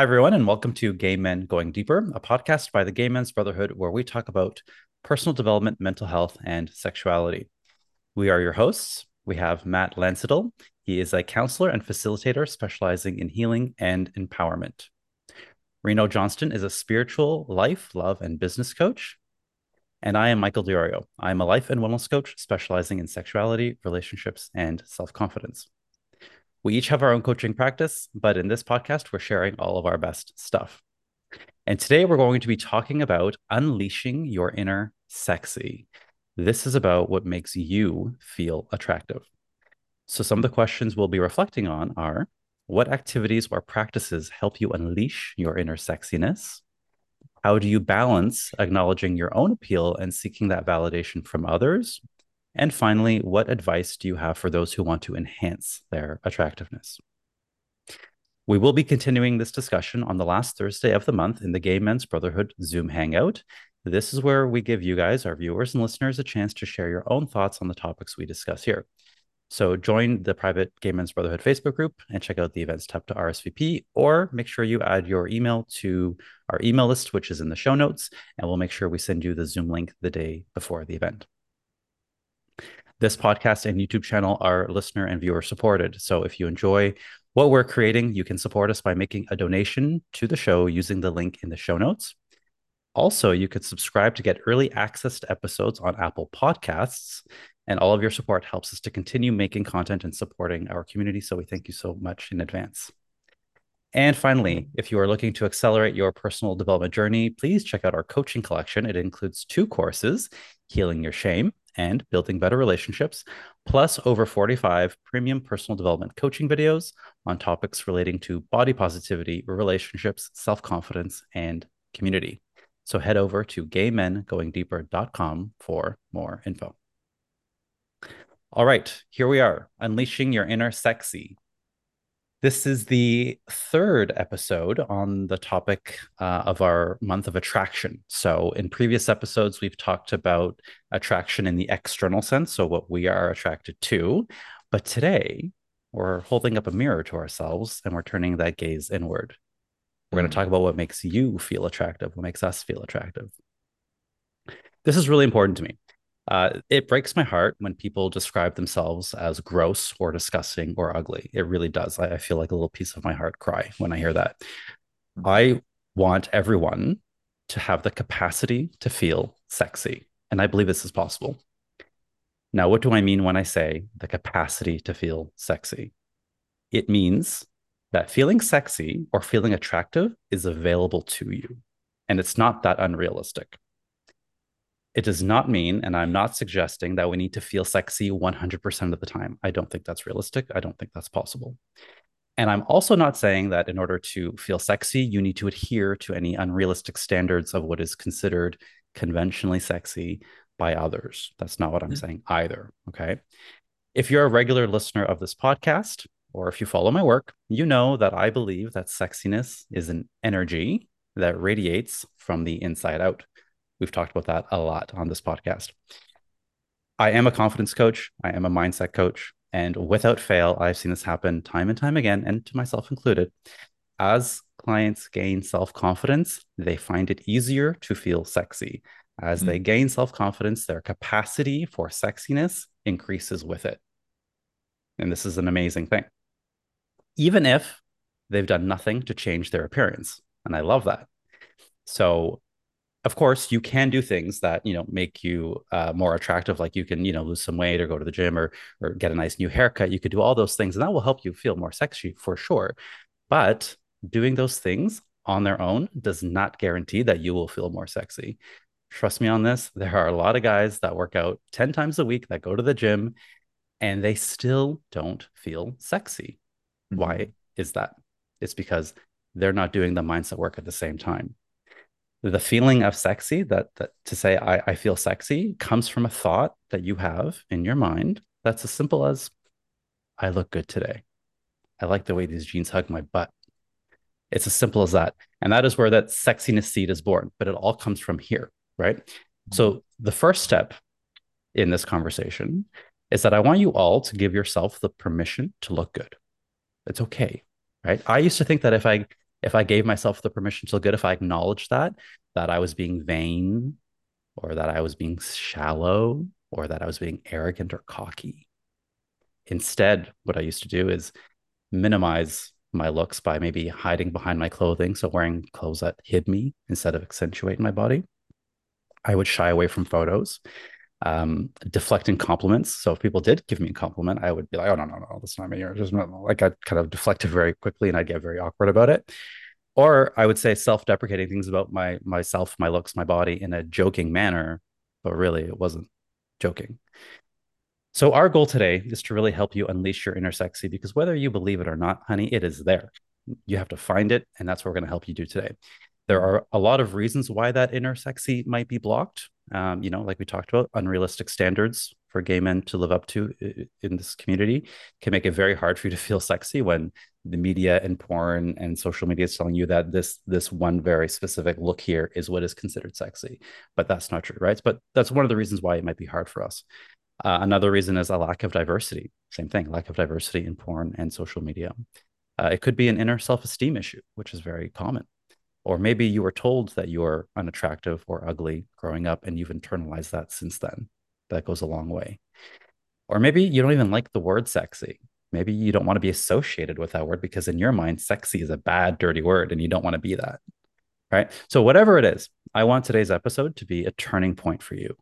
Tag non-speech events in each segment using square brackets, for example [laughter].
Hi, everyone, and welcome to Gay Men Going Deeper, a podcast by the Gay Men's Brotherhood where we talk about personal development, mental health, and sexuality. We are your hosts. We have Matt Landsiedel. He is a counselor and facilitator specializing in healing and empowerment. Reno Johnston is a spiritual life, love, and business coach. And I am Michael DiIorio. I am a life and wellness coach specializing in sexuality, relationships, and self confidence. We each have our own coaching practice, but in this podcast, we're sharing all of our best stuff. And today we're going to be talking about unleashing your inner sexy. This is about what makes you feel attractive. So, some of the questions we'll be reflecting on are what activities or practices help you unleash your inner sexiness? How do you balance acknowledging your own appeal and seeking that validation from others? And finally, what advice do you have for those who want to enhance their attractiveness? We will be continuing this discussion on the last Thursday of the month in the Gay Men's Brotherhood Zoom Hangout. This is where we give you guys, our viewers and listeners, a chance to share your own thoughts on the topics we discuss here. So join the private Gay Men's Brotherhood Facebook group and check out the events tab to RSVP, or make sure you add your email to our email list, which is in the show notes, and we'll make sure we send you the Zoom link the day before the event. This podcast and YouTube channel are listener and viewer supported. So if you enjoy what we're creating, you can support us by making a donation to the show using the link in the show notes. Also, you could subscribe to get early access to episodes on Apple Podcasts. And all of your support helps us to continue making content and supporting our community. So we thank you so much in advance. And finally, if you are looking to accelerate your personal development journey, please check out our coaching collection. It includes two courses Healing Your Shame and Building Better Relationships, plus over 45 premium personal development coaching videos on topics relating to body positivity, relationships, self confidence, and community. So head over to gaymengoingdeeper.com for more info. All right, here we are, unleashing your inner sexy. This is the third episode on the topic uh, of our month of attraction. So, in previous episodes, we've talked about attraction in the external sense, so what we are attracted to. But today, we're holding up a mirror to ourselves and we're turning that gaze inward. We're mm. going to talk about what makes you feel attractive, what makes us feel attractive. This is really important to me uh, it breaks my heart when people describe themselves as gross or disgusting or ugly. It really does. I, I feel like a little piece of my heart cry when I hear that. I want everyone to have the capacity to feel sexy. And I believe this is possible. Now, what do I mean when I say the capacity to feel sexy? It means that feeling sexy or feeling attractive is available to you. And it's not that unrealistic. It does not mean, and I'm not suggesting that we need to feel sexy 100% of the time. I don't think that's realistic. I don't think that's possible. And I'm also not saying that in order to feel sexy, you need to adhere to any unrealistic standards of what is considered conventionally sexy by others. That's not what I'm mm-hmm. saying either. Okay. If you're a regular listener of this podcast, or if you follow my work, you know that I believe that sexiness is an energy that radiates from the inside out. We've talked about that a lot on this podcast. I am a confidence coach, I am a mindset coach. And without fail, I've seen this happen time and time again, and to myself included. As clients gain self confidence, they find it easier to feel sexy. As mm-hmm. they gain self confidence, their capacity for sexiness increases with it. And this is an amazing thing. Even if they've done nothing to change their appearance. And I love that. So of course you can do things that you know make you uh, more attractive like you can you know lose some weight or go to the gym or or get a nice new haircut. You could do all those things and that will help you feel more sexy for sure. But doing those things on their own does not guarantee that you will feel more sexy. Trust me on this there are a lot of guys that work out 10 times a week that go to the gym and they still don't feel sexy. Mm-hmm. why is that? It's because they're not doing the mindset work at the same time the feeling of sexy that, that to say I, I feel sexy comes from a thought that you have in your mind that's as simple as i look good today. I like the way these jeans hug my butt. It's as simple as that. And that is where that sexiness seed is born but it all comes from here right? Mm-hmm. so the first step in this conversation is that i want you all to give yourself the permission to look good. It's okay right? I used to think that if i if I gave myself the permission to look good, if I acknowledged that, that I was being vain or that I was being shallow or that I was being arrogant or cocky. Instead, what I used to do is minimize my looks by maybe hiding behind my clothing. So wearing clothes that hid me instead of accentuating my body. I would shy away from photos, um, deflecting compliments. So if people did give me a compliment, I would be like, oh, no, no, no, that's not me. Or just like I'd kind of deflect it very quickly and I'd get very awkward about it. Or I would say self-deprecating things about my myself, my looks, my body in a joking manner, but really it wasn't joking. So, our goal today is to really help you unleash your inner sexy because whether you believe it or not, honey, it is there. You have to find it. And that's what we're going to help you do today. There are a lot of reasons why that inner sexy might be blocked. Um, you know, like we talked about, unrealistic standards for gay men to live up to in this community can make it very hard for you to feel sexy when the media and porn and social media is telling you that this this one very specific look here is what is considered sexy but that's not true right but that's one of the reasons why it might be hard for us uh, another reason is a lack of diversity. Same thing, lack of diversity in porn and social media. Uh, it could be an inner self esteem issue, which is very common. Or maybe you were told that you're unattractive or ugly growing up and you've internalized that since then. That goes a long way. Or maybe you don't even like the word sexy. Maybe you don't want to be associated with that word because in your mind, sexy is a bad, dirty word and you don't want to be that. Right. So, whatever it is, I want today's episode to be a turning point for you.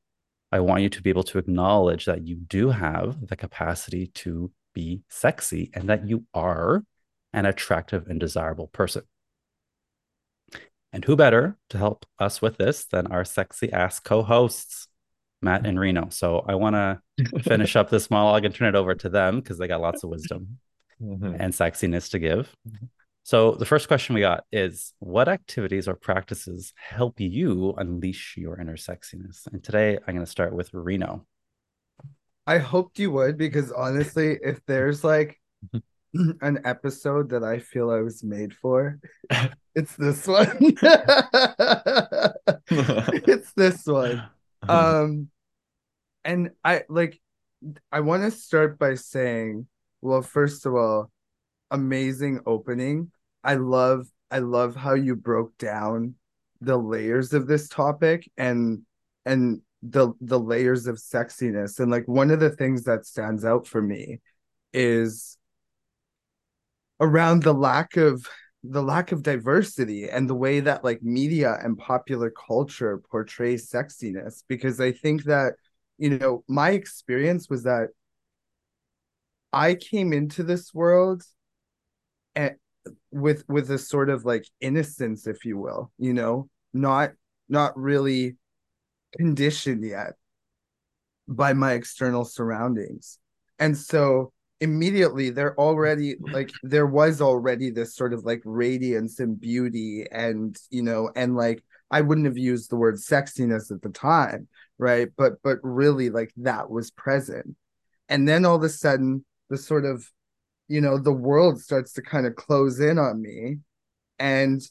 I want you to be able to acknowledge that you do have the capacity to be sexy and that you are an attractive and desirable person. And who better to help us with this than our sexy ass co hosts, Matt and Reno? So I want to [laughs] finish up this monologue and turn it over to them because they got lots of wisdom mm-hmm. and sexiness to give. Mm-hmm. So the first question we got is what activities or practices help you unleash your inner sexiness? And today I'm going to start with Reno. I hoped you would because honestly, if there's like [laughs] [clears throat] an episode that I feel I was made for, [laughs] it's this one. [laughs] it's this one. [laughs] Um and I like I want to start by saying, well, first of all, amazing opening I love I love how you broke down the layers of this topic and and the the layers of sexiness and like one of the things that stands out for me is around the lack of the lack of diversity and the way that like media and popular culture portrays sexiness because i think that you know my experience was that i came into this world and with with a sort of like innocence if you will you know not not really conditioned yet by my external surroundings. And so immediately there already like there was already this sort of like radiance and beauty and you know and like i wouldn't have used the word sexiness at the time right? But but really like that was present. And then all of a sudden the sort of you know the world starts to kind of close in on me and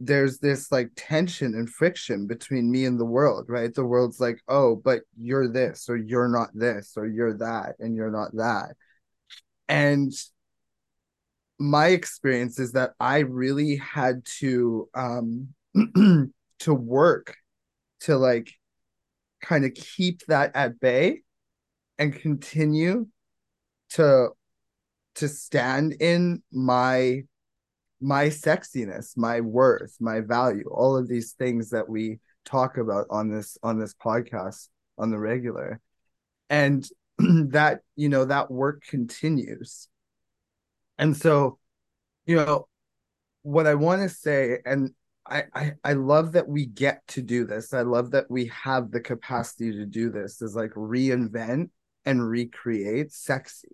there's this like tension and friction between me and the world right? The world's like oh but you're this or you're not this or you're that and you're not that and my experience is that i really had to um [clears throat] to work to like kind of keep that at bay and continue to to stand in my my sexiness my worth my value all of these things that we talk about on this on this podcast on the regular. And [clears throat] that you know that work continues and so you know what i want to say and I, I i love that we get to do this i love that we have the capacity to do this is like reinvent and recreate sexy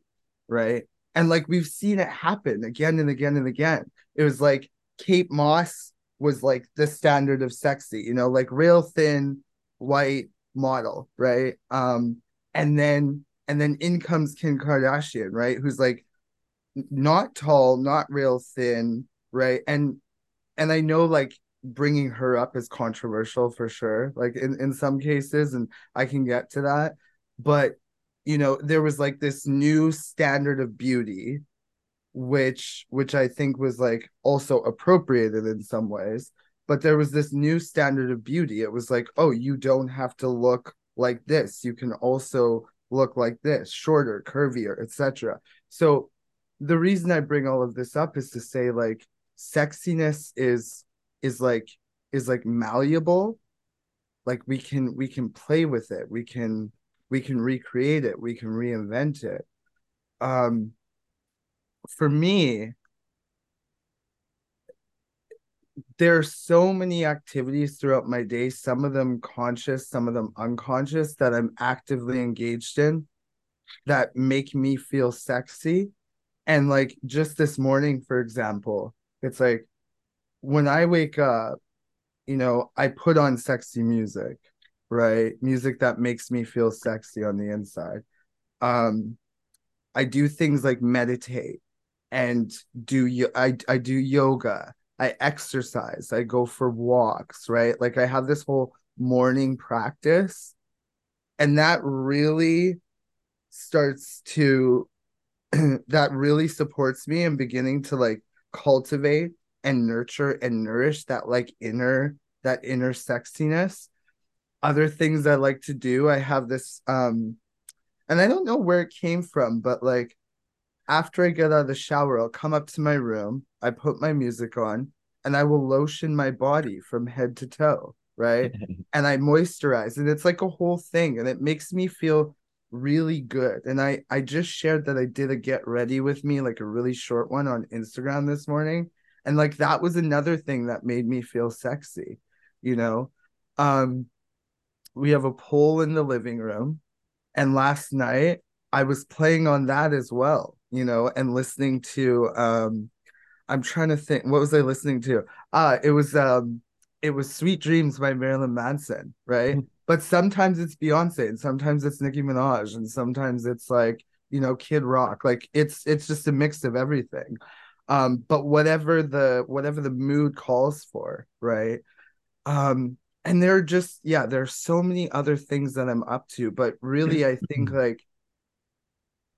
right and like we've seen it happen again and again and again. It was like Kate Moss was like the standard of sexy, you know, like real thin white model, right? Um, and then and then in comes Kim Kardashian, right? Who's like not tall, not real thin, right? And and I know like bringing her up is controversial for sure, like in in some cases, and I can get to that, but you know there was like this new standard of beauty which which I think was like also appropriated in some ways. But there was this new standard of beauty. It was like, oh, you don't have to look like this. You can also look like this, shorter, curvier, etc. So the reason I bring all of this up is to say like sexiness is is like is like malleable. Like we can we can play with it. We can we can recreate it. We can reinvent it. Um for me, there are so many activities throughout my day, some of them conscious, some of them unconscious, that I'm actively engaged in that make me feel sexy. And like just this morning, for example, it's like when I wake up, you know, I put on sexy music, right? Music that makes me feel sexy on the inside. Um, I do things like meditate and do I I do yoga. I exercise. I go for walks, right? Like I have this whole morning practice and that really starts to [clears throat] that really supports me in beginning to like cultivate and nurture and nourish that like inner that inner sexiness other things i like to do i have this um and i don't know where it came from but like after I get out of the shower, I'll come up to my room, I put my music on, and I will lotion my body from head to toe, right? [laughs] and I moisturize, and it's like a whole thing, and it makes me feel really good. And I I just shared that I did a get ready with me, like a really short one on Instagram this morning, and like that was another thing that made me feel sexy, you know. Um, we have a pole in the living room, and last night I was playing on that as well you know, and listening to um I'm trying to think what was I listening to? Uh it was um it was Sweet Dreams by Marilyn Manson, right? Mm-hmm. But sometimes it's Beyonce and sometimes it's Nicki Minaj and sometimes it's like, you know, Kid Rock. Like it's it's just a mix of everything. Um but whatever the whatever the mood calls for, right? Um and there are just yeah, there are so many other things that I'm up to, but really I think [clears throat] like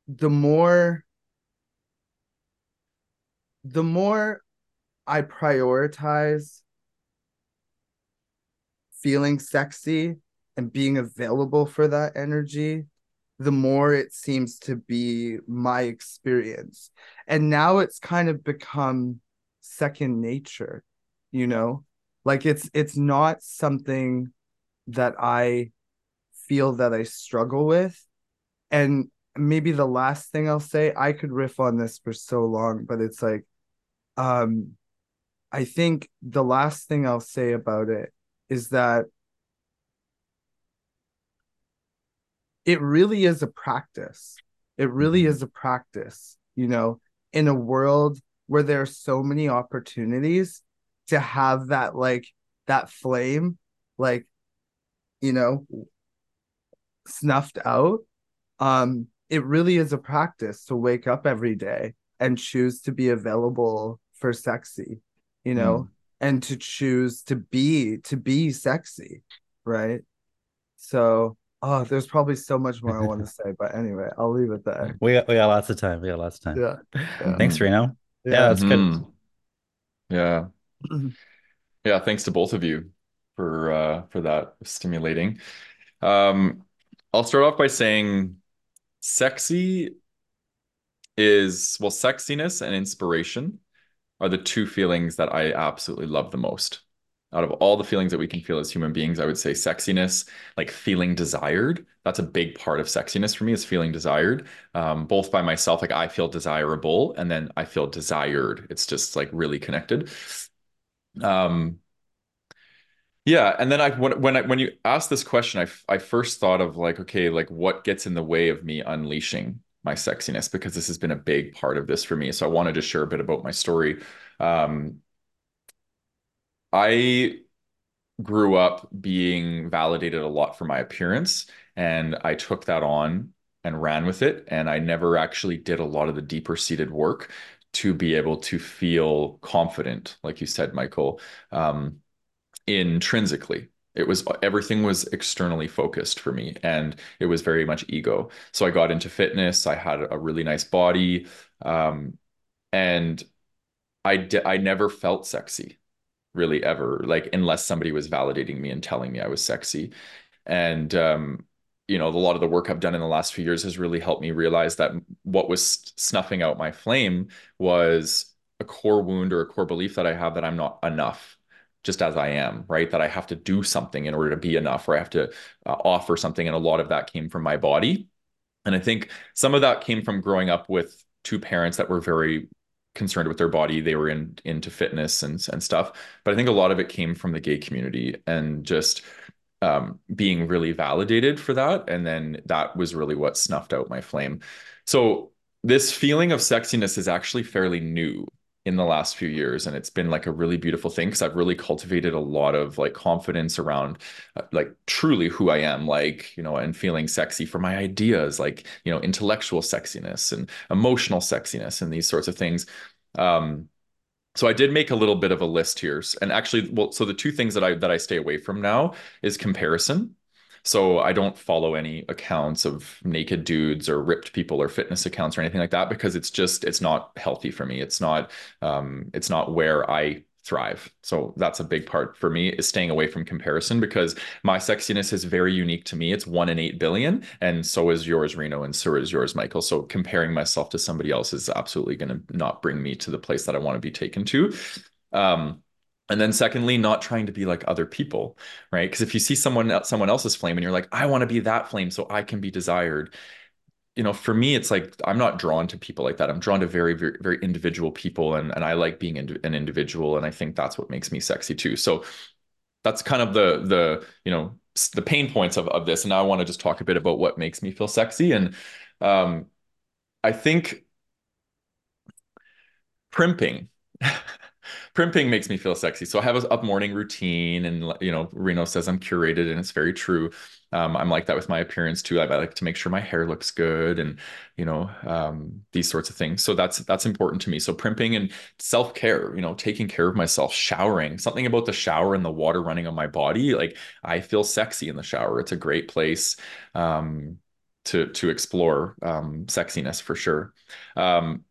the more the more I prioritize feeling sexy and being available for that energy, the more it seems to be my experience. And now it's kind of become second nature, you know? Like it's it's not something that I feel that I struggle with. And maybe the last thing I'll say, I could riff on this for so long, but it's like um I think the last thing I'll say about it is that it really is a practice. It really mm-hmm. is a practice, you know, in a world where there are so many opportunities to have that like that flame like you know snuffed out um it really is a practice to wake up every day and choose to be available for sexy, you know, mm. and to choose to be to be sexy, right? So oh, there's probably so much more I want to [laughs] say, but anyway, I'll leave it there. We got we got lots of time. We got lots of time. Yeah. yeah. Thanks, Reno. Yeah, yeah that's mm-hmm. good. Yeah. yeah, thanks to both of you for uh for that stimulating. Um I'll start off by saying sexy is well sexiness and inspiration are the two feelings that I absolutely love the most. Out of all the feelings that we can feel as human beings, I would say sexiness, like feeling desired. That's a big part of sexiness for me is feeling desired, um, both by myself. Like I feel desirable, and then I feel desired. It's just like really connected. Um, yeah, and then I when when I when you asked this question, I I first thought of like, okay, like what gets in the way of me unleashing my sexiness because this has been a big part of this for me. So I wanted to share a bit about my story. Um, I grew up being validated a lot for my appearance, and I took that on and ran with it. And I never actually did a lot of the deeper seated work to be able to feel confident, like you said, Michael, um, intrinsically it was everything was externally focused for me and it was very much ego. So i got into fitness i had a really nice body um, and I I never felt sexy really ever like unless somebody was validating me and telling me I was sexy. And um you know a lot of the work I've done in the last few years has really helped me realize that what was snuffing out my flame was a core wound or a core belief that I have that I'm not enough just as I am, right? That I have to do something in order to be enough, or I have to uh, offer something. And a lot of that came from my body. And I think some of that came from growing up with two parents that were very concerned with their body. They were in into fitness and and stuff. But I think a lot of it came from the gay community and just um, being really validated for that. And then that was really what snuffed out my flame. So this feeling of sexiness is actually fairly new in the last few years and it's been like a really beautiful thing because I've really cultivated a lot of like confidence around uh, like truly who I am like you know and feeling sexy for my ideas like you know intellectual sexiness and emotional sexiness and these sorts of things. Um so I did make a little bit of a list here and actually well so the two things that I that I stay away from now is comparison so I don't follow any accounts of naked dudes or ripped people or fitness accounts or anything like that because it's just it's not healthy for me. It's not um, it's not where I thrive. So that's a big part for me is staying away from comparison because my sexiness is very unique to me. It's one in eight billion, and so is yours, Reno, and so is yours, Michael. So comparing myself to somebody else is absolutely going to not bring me to the place that I want to be taken to. Um, and then secondly not trying to be like other people right? Because if you see someone someone else's flame and you're like i want to be that flame so i can be desired you know for me it's like i'm not drawn to people like that. I'm drawn to very very, very individual people and and i like being an individual and i think that's what makes me sexy too. So that's kind of the the you know the pain points of, of this. And i want to just talk a bit about what makes me feel sexy. And um i think primping [laughs] primping makes me feel sexy. So I have a up morning routine, and you know, Reno says I'm curated, and it's very true. Um, I'm like that with my appearance too. I, I, like to make sure my hair looks good, and you know, um, these sorts of things. So that's that's important to me. So primping and self care, you know, taking care of myself, showering. Something about the shower and the water running on my body, like I feel sexy in the shower. It's a great place. Um, to to explore um, sexiness for sure. Um,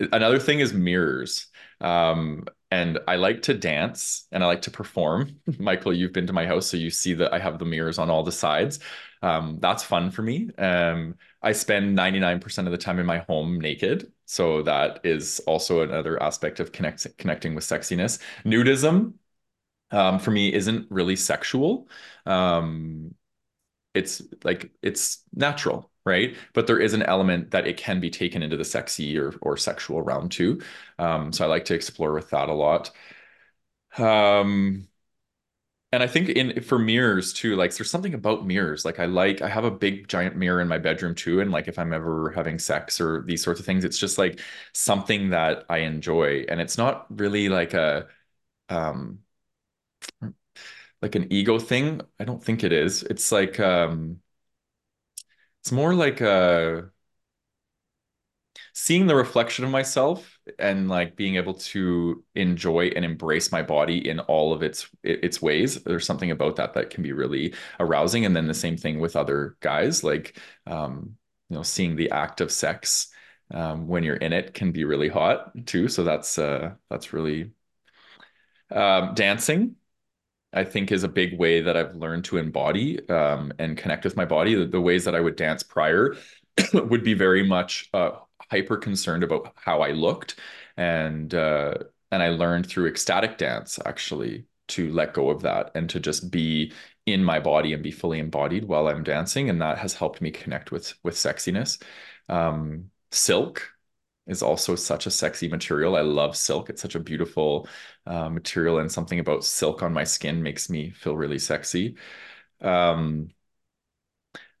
another thing is mirrors. Um, and I like to dance and I like to perform. [laughs] Michael, you've been to my house, so you see that I have the mirrors on all the sides. Um, that's fun for me. Um, I spend 99% of the time in my home naked. So that is also another aspect of connect, connecting with sexiness. Nudism um, for me isn't really sexual. Um, it's like it's natural right? But there is an element that it can be taken into the sexy or, or sexual realm too. Um, so i like to explore with that a lot. Um, and i think in for mirrors too like there's something about mirrors. Like i like i have a big giant mirror in my bedroom too and like if i'm ever having sex or these sorts of things it's just like something that i enjoy. And it's not really like a um like an ego thing. I don't think it is. It's like um it's more like uh seeing the reflection of myself and like being able to enjoy and embrace my body in all of its its ways there's something about that that can be really arousing. And then the same thing with other guys like um you know seeing the act of sex um, when you're in it can be really hot too. So that's uh that's really um dancing I think is a big way that I've learned to embody um, and connect with my body. The, the, ways that I would dance prior [coughs] would be very much uh, hyper concerned about how I looked, and uh, and I learned through ecstatic dance actually to let go of that and to just be in my body and be fully embodied while I'm dancing, and that has helped me connect with with sexiness. Um, silk is also such a sexy material. I love silk. It's such a beautiful uh, material, and something about silk on my skin makes me feel really sexy. Um,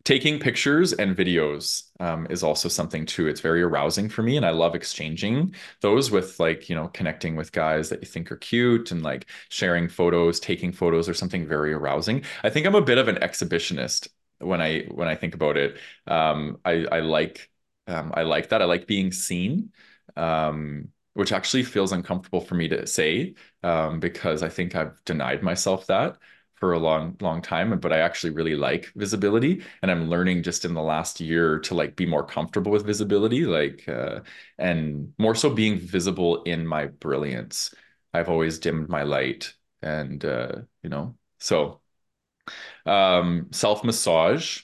taking pictures and videos um, is also something too. It's very arousing for me, and I love exchanging those with like you know connecting with guys that you think are cute and like sharing photos, taking photos, or something very arousing. I think I'm a bit of an exhibitionist when I when I think about it. Um, I I like um, I like that. I like being seen, um, which actually feels uncomfortable for me to say um, because I think I've denied myself that for a long long time but i actually really like visibility and i'm learning just in the last year to like be more comfortable with visibility like uh, and more so being visible in my brilliance i've always dimmed my light and uh, you know so um self massage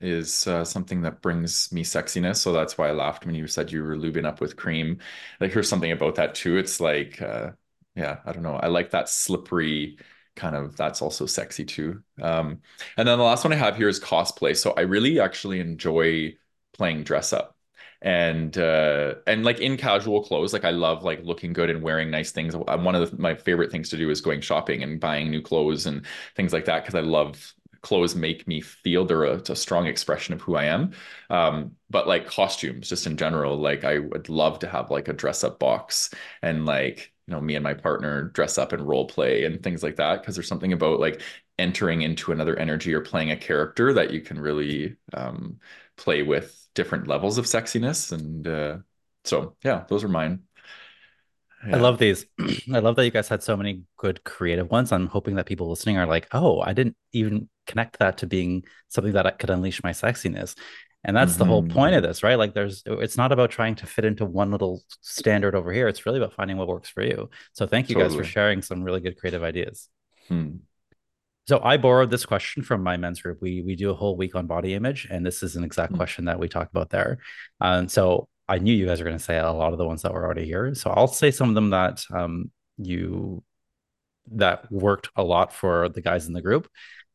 is uh, something that brings me sexiness. So that's why I laughed when you said you were lubing up with cream. Like, here's something about that too. It's like, uh, yeah, I don't know. I like that slippery kind of, that's also sexy too. Um, and then the last one I have here is cosplay. So I really actually enjoy playing dress up and uh and like in casual clothes like i love like looking good and wearing nice things one of the, my favorite things to do is going shopping and buying new clothes and things like that because i love clothes make me feel they're a, a strong expression of who I am. Um, but like costumes, just in general, like I would love to have like a dress up box and like you know me and my partner dress up and role play and things like that because there's something about like entering into another energy or playing a character that you can really um, play with different levels of sexiness and uh, so yeah those are mine yeah. I love these. [clears throat] I love that you guys had so many good creative ones. I'm hoping that people listening are like, oh, I didn't even connect that to being something that I could unleash my sexiness. And that's mm-hmm. the whole point of this, right? Like there's it's not about trying to fit into one little standard over here. It's really about finding what works for you. So thank you totally. guys for sharing some really good creative ideas. Hmm. So I borrowed this question from my men's group. We we do a whole week on body image, and this is an exact hmm. question that we talk about there. And so I knew you guys were going to say a lot of the ones that were already here. So I'll say some of them that um, you that worked a lot for the guys in the group.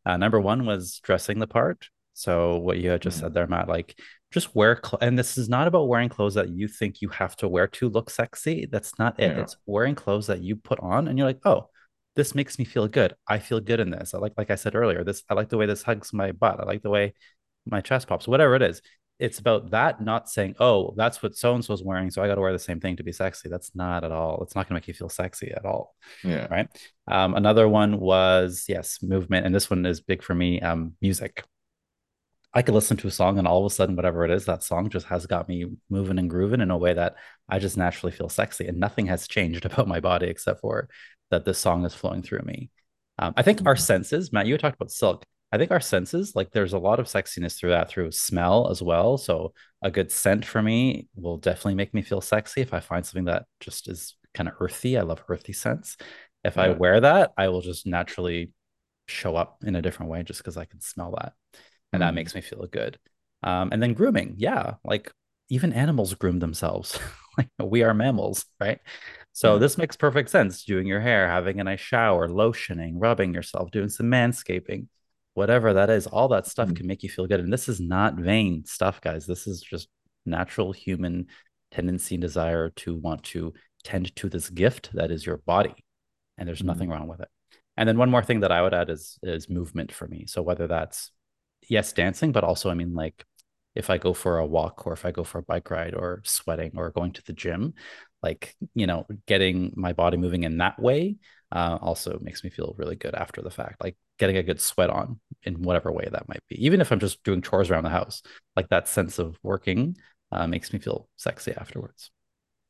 Uh, number one was dressing the part. So what you had just mm-hmm. said there, Matt, like just wear cl- and this is not about wearing clothes that you think you have to wear to look sexy. That's not it. Yeah. It's wearing clothes that you put on and you're like, oh, this makes me feel good. I feel good in this. I like, like I said earlier, this I like the way this hugs my butt. I like the way my chest pops, whatever it is it's about that not saying oh that's what so and so's wearing so i got to wear the same thing to be sexy. That's not at all it's not going to make you feel sexy at all yeah. right? Um, another one was yes movement and this one is big for me um, music. I could listen to a song and all of a sudden whatever it is that song just has got me moving and grooving in a way that i just naturally feel sexy and nothing has changed [laughs] about my body except for that this song is flowing through me. Um, i think our senses matt you talked about silk I think our senses, like there's a lot of sexiness through that through smell as well. So a good scent for me will definitely make me feel sexy if I find something that just is kind of earthy. I love earthy scents. If yeah. I wear that, I will just naturally show up in a different way just because I can smell that. And mm. that makes me feel good. Um, and then grooming. Yeah. Like even animals groom themselves. [laughs] like we are mammals, right? So mm. this makes perfect sense. Doing your hair, having a nice shower, lotioning, rubbing yourself, doing some manscaping whatever that is, all that stuff mm-hmm. can make you feel good. And this is not vain stuff, guys. This is just natural human tendency and desire to want to tend to this gift that is your body. And there's mm-hmm. nothing wrong with it. And then one more thing that I would add is is movement for me. So whether that's yes, dancing, but also I mean like if I go for a walk or if I go for a bike ride or sweating or going to the gym, like you know, getting my body moving in that way uh, also makes me feel really good after the fact. Like getting a good sweat on in whatever way that might be. Even if I'm just doing chores around the house, like that sense of working uh, makes me feel sexy afterwards.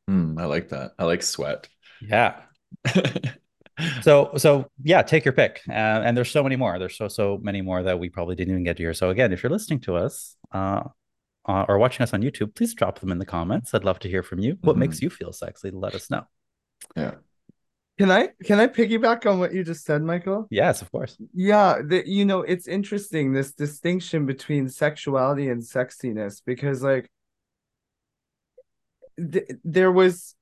Mm, I like that. I like sweat. Yeah. [laughs] so so yeah, take your pick. Uh, and there's so many more. There's so so many more that we probably didn't even get to here. So again, if you're listening to us uh, uh, or watching us on YouTube, please drop them in the comments. I'd love to hear from you. What mm-hmm. makes you feel sexy? Let us know. Yeah. Can I can I piggyback on what you just said, Michael? Yes, of course. Yeah, the, you know, it's interesting this distinction between sexuality and sexiness because like th- there was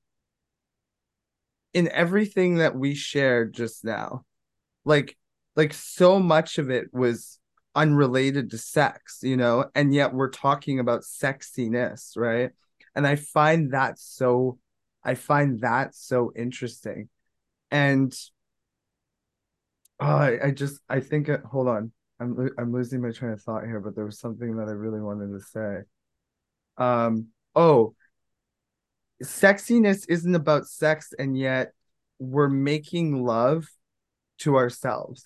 in everything that we shared just now. Like like so much of it was unrelated to sex, you know, and yet we're talking about sexiness, right? And I find that so I find that so interesting and I, I just I think it, hold on. I'm I'm losing my train of thought here but there was something that I really wanted to say. Um oh sexiness isn't about sex and yet we're making love to ourselves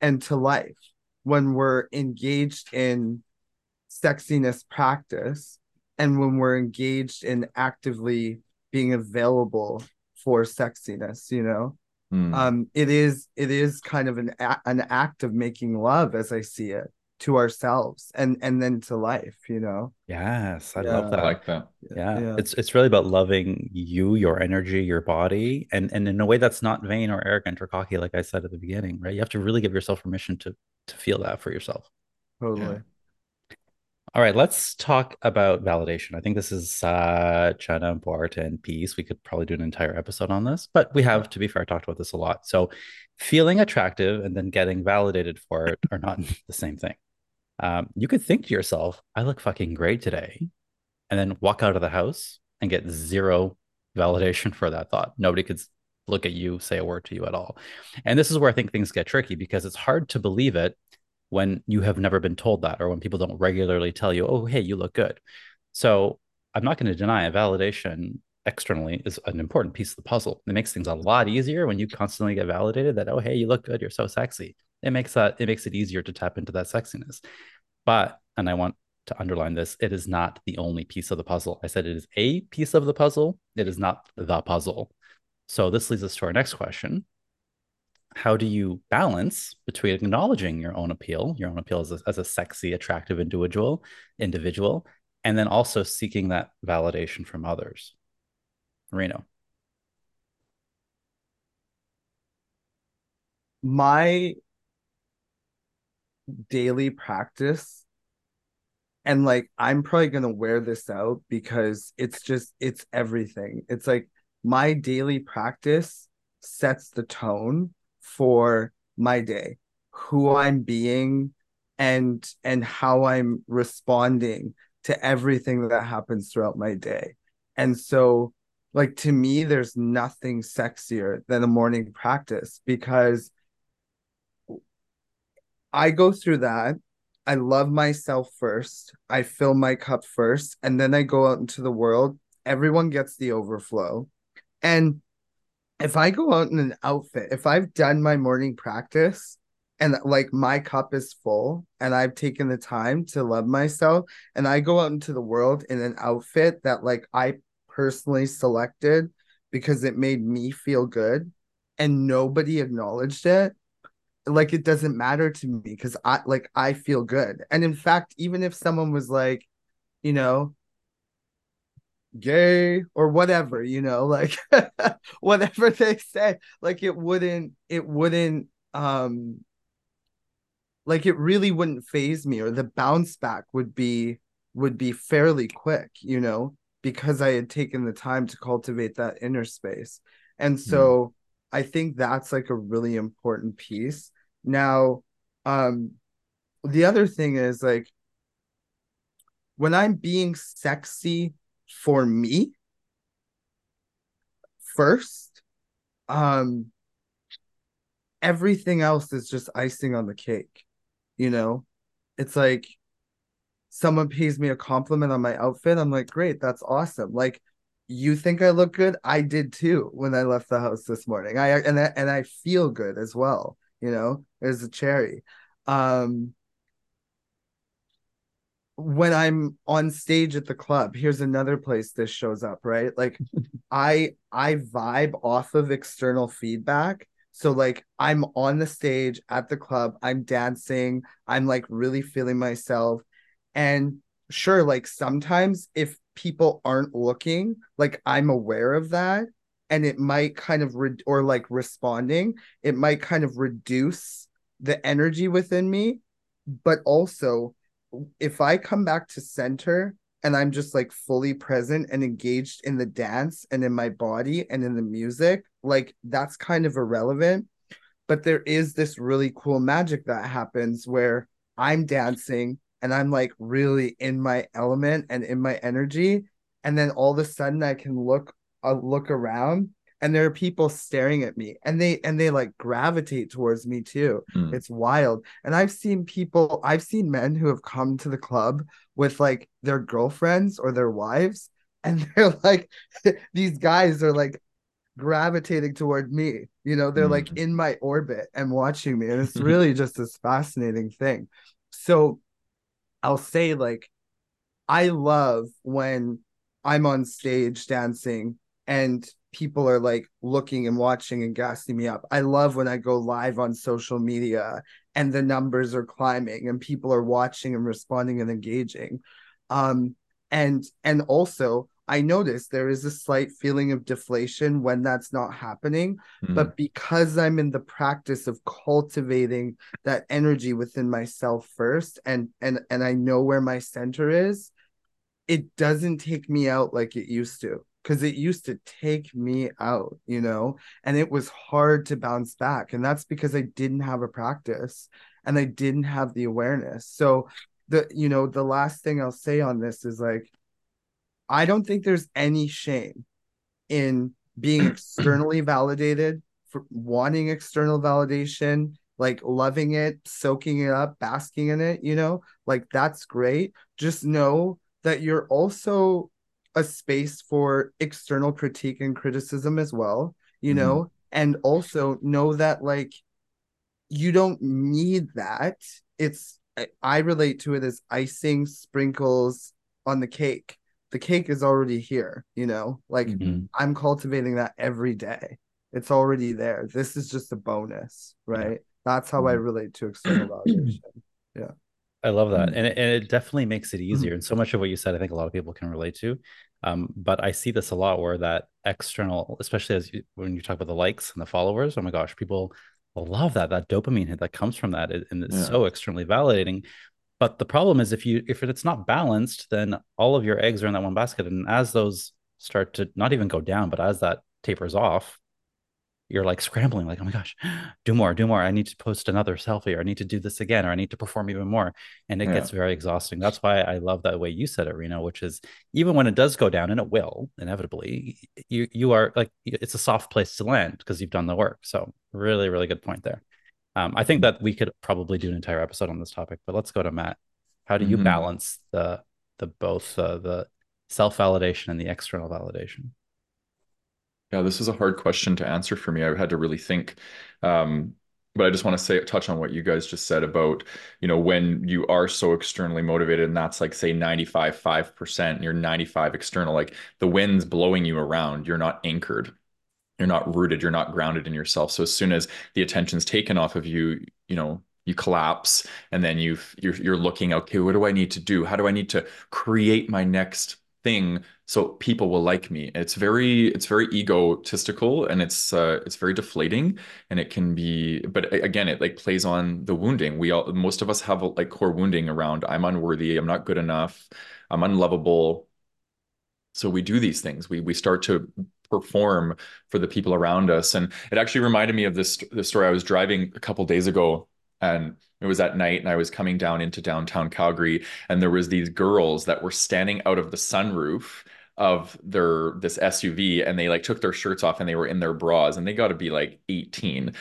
and to life when we're engaged in sexiness practice and when we're engaged in actively being available for sexiness, you know? Mm. Um, it is it is kind of an a- an act of making love, as I see it, to ourselves and and then to life. You know. Yes, I Yeah. love that I like that. yeah. Yeah. it's it's really about loving you your energy your body and and in a way that's not vain or arrogant or cocky like i said at the beginning right you have to really give yourself permission to to feel that for yourself Totally. All right let's talk about validation i think this is such an important piece we could probably do an entire episode on this but we have to be fair talked about this a lot so feeling attractive and then getting validated for it are not [laughs] the same thing um, you could think to yourself i look fucking great today and then walk out of the house and get zero validation for that thought. Nobody could look at you, say a word to you at all. And this is where I think things get tricky because it's hard to believe it when you have never been told that or when people don't regularly tell you, oh, hey, you look good. So I'm not going to deny it. Validation externally is an important piece of the puzzle. It makes things a lot easier when you constantly get validated that, oh, hey, you look good, you're so sexy. It makes that it makes it easier to tap into that sexiness. But, and I want to underline this, it is not the only piece of the puzzle. I said it is a piece of the puzzle. It is not the puzzle. So this leads us to our next question. How do you balance between acknowledging your own appeal, your own appeal as a, as a sexy, attractive individual, individual, and then also seeking that validation from others? Reno. My daily practice and like I'm probably gonna wear this out because it's just it's everything. It's like my daily practice sets the tone for my day, who I'm being and and how I'm responding to everything that happens throughout my day. And so like to me there's nothing sexier than a morning practice because I go through that I love myself first. I fill my cup first, and then I go out into the world. Everyone gets the overflow. And if I go out in an outfit, if I've done my morning practice and like my cup is full and I've taken the time to love myself, and I go out into the world in an outfit that like I personally selected because it made me feel good and nobody acknowledged it like it doesn't matter to me because I like I feel good. And in fact, even if someone was like, you know, gay or whatever, you know, like [laughs] whatever they say, like it wouldn't it wouldn't um like it really wouldn't faze me or the bounce back would be would be fairly quick, you know, because I had taken the time to cultivate that inner space. And so I think that's like a really important piece. Now, um, the other thing is like when I'm being sexy for me first, um, everything else is just icing on the cake. You know, it's like someone pays me a compliment on my outfit. I'm like, great, that's awesome. Like, you think I look good? I did too when I left the house this morning. I and I, and I feel good as well. You know, there's a cherry. Um, when I'm on stage at the club, here's another place this shows up, right? Like [laughs] I I vibe off of external feedback. So like I'm on the stage at the club, I'm dancing, I'm like really feeling myself. And sure, like sometimes if people aren't looking, like I'm aware of that and it might kind of re- or like responding, it might kind of reduce the energy within me, but also if I come back to center and I'm just like fully present and engaged in the dance and in my body and in the music, like that's kind of irrelevant. But there is this really cool magic that happens where I'm dancing and I'm like really in my element and in my energy. And then all of a sudden I can look uh, look around and there are people staring at me and they and they like gravitate towards me too Mm. it's wild and i've seen people i've seen men who have come to the club with like their girlfriends or their wives and [laughs] they're like [laughs] these guys are like gravitating toward me you know they're like Mm. in my orbit and watching me and it's [laughs] really just this fascinating thing so i'll say like i love when i'm on stage dancing and people are like looking and watching and gassing me up. I love when I go live on social media and the numbers are climbing and people are watching and responding and engaging. Um, and and also I notice there is a slight feeling of deflation when that's not happening. Mm-hmm. But because I'm in the practice of cultivating that energy within myself first and and and I know where my center is, it doesn't take me out like it used to. Because it used to take me out, you know, and it was hard to bounce back. And that's because I didn't have a practice and I didn't have the awareness. So the you know, the last thing I'll say on this is like I don't think there's any shame in being [clears throat] externally validated, for wanting external validation, like loving it, soaking it up, basking in it, you know, like that's great. Just know that you're also a space for external critique and criticism as well, you mm-hmm. know, and also know that like you don't need that. It's I relate to it as icing sprinkles on the cake the cake is already here, you know, like mm-hmm. I'm cultivating that every day. It's already there. This is just a bonus, right? Yeah. That's how mm-hmm. I relate to external [clears throat] validation. Yeah. I love that. Mm-hmm. And it, and it definitely makes it easier. And so much of what you said, I think a lot of people can relate to. Um, but I see this a lot where that external, especially as you, when you talk about the likes and the followers, oh my gosh, people love that, that dopamine hit that comes from that. And it's yeah. so extremely validating. But the problem is if you if it's not balanced, then all of your eggs are in that one basket. And as those start to not even go down, but as that tapers off, you're like scrambling, like, oh my gosh, do more, do more. I need to post another selfie, or I need to do this again, or I need to perform even more. And it yeah. gets very exhausting. That's why I love that way you said it, Reno, which is even when it does go down, and it will inevitably, you you are like it's a soft place to land because you've done the work. So really, really good point there. Um, I think that we could probably do an entire episode on this topic, but let's go to Matt. How do you mm-hmm. balance the the both uh, the self validation and the external validation? Yeah, this is a hard question to answer for me. I had to really think. Um, but I just want to say touch on what you guys just said about, you know, when you are so externally motivated and that's like say 95, 5%, and you're 95 external, like the wind's blowing you around, you're not anchored you're not rooted you're not grounded in yourself so as soon as the attention's taken off of you you know you collapse and then you you're, you're looking okay what do i need to do how do i need to create my next thing so people will like me. It's very it's very egotistical and it's uh it's very deflating and it can be but again it like plays on the wounding. We all most of us have like core wounding around. I'm unworthy. I'm not good enough. I'm unlovable. So we do these things. We we start to perform for the people around us. And it actually reminded me of this this story. I was driving a couple days ago and it was at night and I was coming down into downtown Calgary and there was these girls that were standing out of the sunroof of their this SUV and they like took their shirts off and they were in their bras and they got to be like 18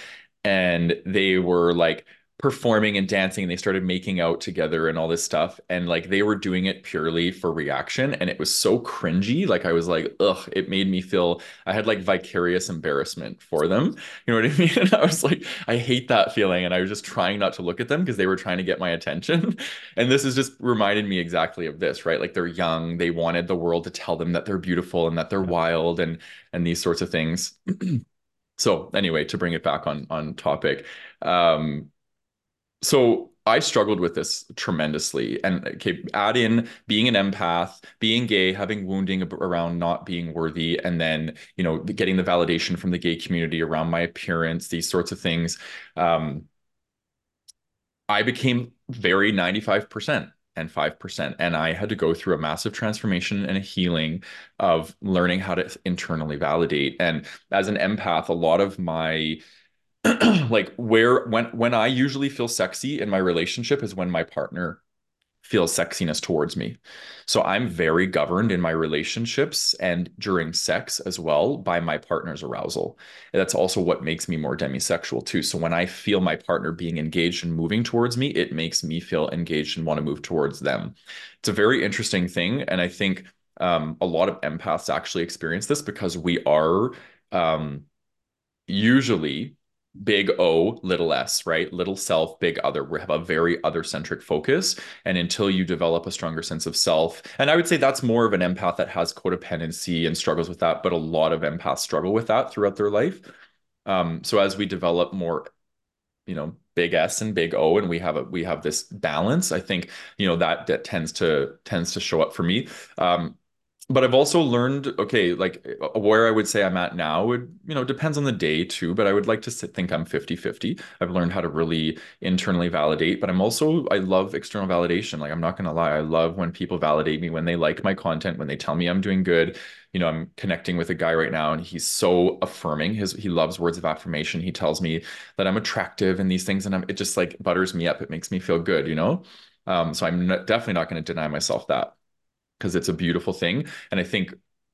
and they were like performing and dancing and they started making out together and all this stuff and like they were doing it purely for reaction and it was so cringy like i was like ugh it made me feel i had like vicarious embarrassment for them you know what i [laughs] mean? And i was like i hate that feeling and i was just trying not to look at them because they were trying to get my attention. [laughs] And this is just reminded me exactly of this right? Like they're young they wanted the world to tell them that they're beautiful and that they're wild and and these sorts of things. [clears throat] So anyway to bring it back on on topic um so I struggled with this tremendously. And okay, add in being an empath, being gay, having wounding around not being worthy, and then, you know, getting the validation from the gay community around my appearance, these sorts of things. Um, I became very 95% and 5%. And I had to go through a massive transformation and a healing of learning how to internally validate. And as an empath, a lot of my [clears throat] like where when when I usually feel sexy in my relationship is when my partner feels sexiness towards me. So I'm very governed in my relationships and during sex as well by my partner's arousal. And that's also what makes me more demisexual too. So when I feel my partner being engaged and moving towards me, it makes me feel engaged and want to move towards them. It's a very interesting thing. And I think um, a lot of empaths actually experience this because we are um, usually big O, little s, right? Little self, big other. We have a very other centric focus. And until you develop a stronger sense of self, and I would say that's more of an empath that has codependency and struggles with that, but a lot of empaths struggle with that throughout their life. Um, so as we develop more, you know, big S and big O, and we have a we have this balance, I think, you know, that that tends to tends to show up for me. Um, but I've also learned, okay, like uh, where I would say I'm at now would, you know, depends on the day too, but I would like to think I'm 50 50. I've learned how to really internally validate, but I'm also, I love external validation. Like, I'm not going to lie. I love when people validate me, when they like my content, when they tell me I'm doing good. You know, I'm connecting with a guy right now and he's so affirming. His, he loves words of affirmation. He tells me that I'm attractive and these things, and I'm, it just like butters me up. It makes me feel good, you know? Um, so I'm not, definitely not going to deny myself that because it's a beautiful thing. And I think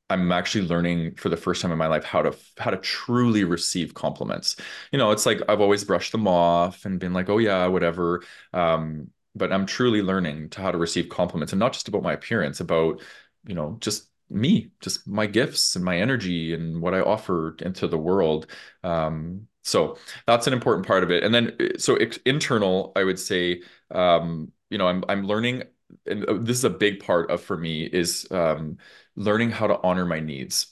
I'm actually learning for the first time in my life how to how to truly receive compliments. You know, it's like I've always brushed them off and been like, oh yeah, whatever. Um, but I'm truly learning to how to receive compliments and not just about my appearance, about you know just me, just my gifts and my energy and what I offer into the world. Um, so that's an important part of it. And then so internal, I would say, um, you know, I'm I'm learning and uh, this is a big part of for me is um, learning how to honor my needs.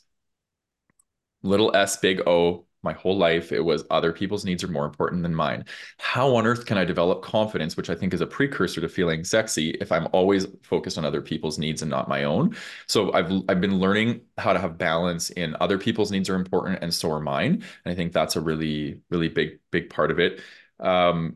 Little s, big O, my whole life it was other people's needs are more important than mine. How on earth can i develop confidence which i think is a precursor to feeling sexy if i'm always focused on other people's needs and not my own? So i've i've been learning how to have balance in other people's needs are important and so are mine and i think that's a really really big big part of it. Um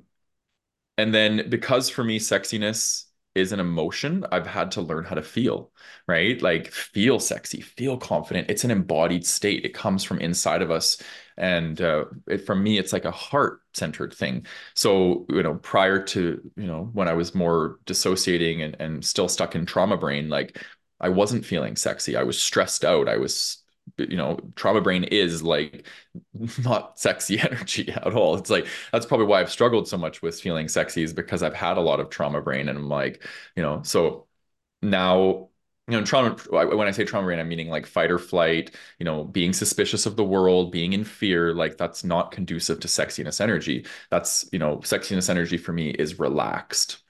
and then because for me sexiness is an emotion I've had to learn how to feel, right? Like feel sexy, feel confident. It's an embodied state. It comes from inside of us. And uh, it, for me, it's like a heart centered thing. So, you know, prior to, you know, when I was more dissociating and, and still stuck in trauma brain, like I wasn't feeling sexy. I was stressed out. I was you know trauma brain is like [laughs] not sexy [laughs] energy at all. It's like that's probably why i've struggled so much with feeling sexy is because i've had a lot of trauma brain and i'm like you know so now you know trauma when i say trauma brain i'm meaning like fight or flight you know being suspicious of the world being in fear like that's not conducive to sexiness energy. That's you know sexiness energy for me is relaxed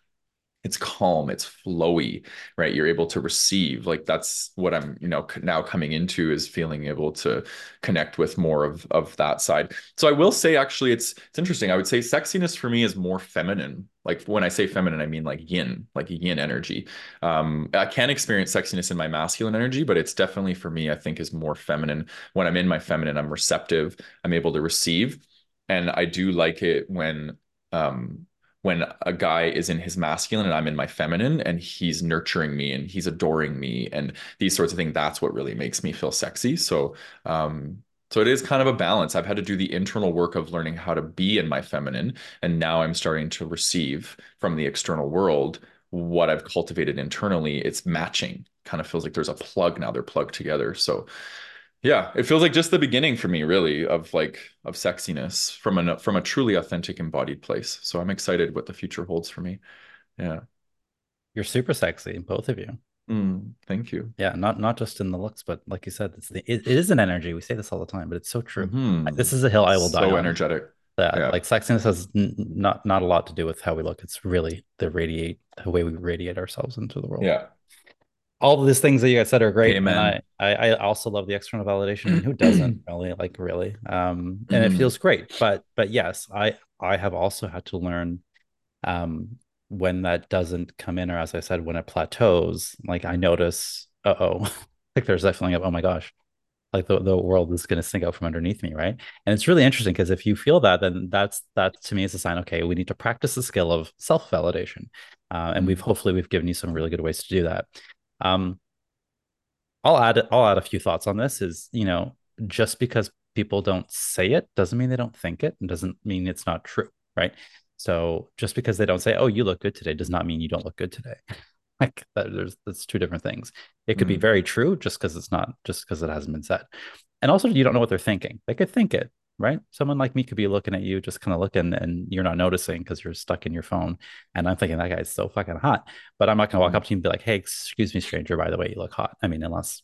it's calm it's flowy right? You're able to receive like that's what i'm you know now coming into is feeling able to connect with more of of that side. So i will say actually it's it's interesting. I would say sexiness for me is more feminine. Like when i say feminine i mean like yin like yin energy. Um i can experience sexiness in my masculine energy but it's definitely for me i think is more feminine. When i'm in my feminine i'm receptive i'm able to receive and i do like it when um when a guy is in his masculine and I'm in my feminine and he's nurturing me and he's adoring me and these sorts of things that's what really makes me feel sexy. So um so it is kind of a balance. I've had to do the internal work of learning how to be in my feminine and now I'm starting to receive from the external world what I've cultivated internally. It's matching. Kind of feels like there's a plug now they're plugged together. So yeah, it feels like just the beginning for me, really, of like of sexiness from a from a truly authentic, embodied place. So I'm excited what the future holds for me. Yeah, you're super sexy, both of you. Mm, thank you. Yeah, not not just in the looks, but like you said, it's the it, it is an energy. We say this all the time, but it's so true. Mm-hmm. This is a hill I will so die. So energetic. That yeah. like sexiness has n- not not a lot to do with how we look. It's really the radiate the way we radiate ourselves into the world. Yeah, all of these things that you guys said are great. Amen. And I, I, I also love the external validation. Who [clears throat] doesn't really like really? Um, and mm-hmm. it feels great. But but yes, I I have also had to learn um when that doesn't come in, or as I said, when it plateaus, like I notice, uh oh, [laughs] like there's definitely oh my gosh, like the, the world is going to sink out from underneath me right and it's really interesting because if you feel that then that's that to me is a sign okay we need to practice the skill of self-validation uh, and we've mm-hmm. hopefully we've given you some really good ways to do that um, I'll add I'll add a few thoughts on this. Is you know just because people don't say it doesn't mean they don't think it, and doesn't mean it's not true, right? So just because they don't say, "Oh, you look good today," does not mean you don't look good today. [laughs] like that, there's that's two different things. It could mm-hmm. be very true just because it's not, just because it hasn't been said, and also you don't know what they're thinking. They could think it, right? Someone like me could be looking at you, just kind of looking, and you're not noticing because you're stuck in your phone. And I'm thinking that guy's so fucking hot, but I'm not gonna walk mm-hmm. up to you and be like, "Hey, excuse me, stranger. By the way, you look hot." I mean, unless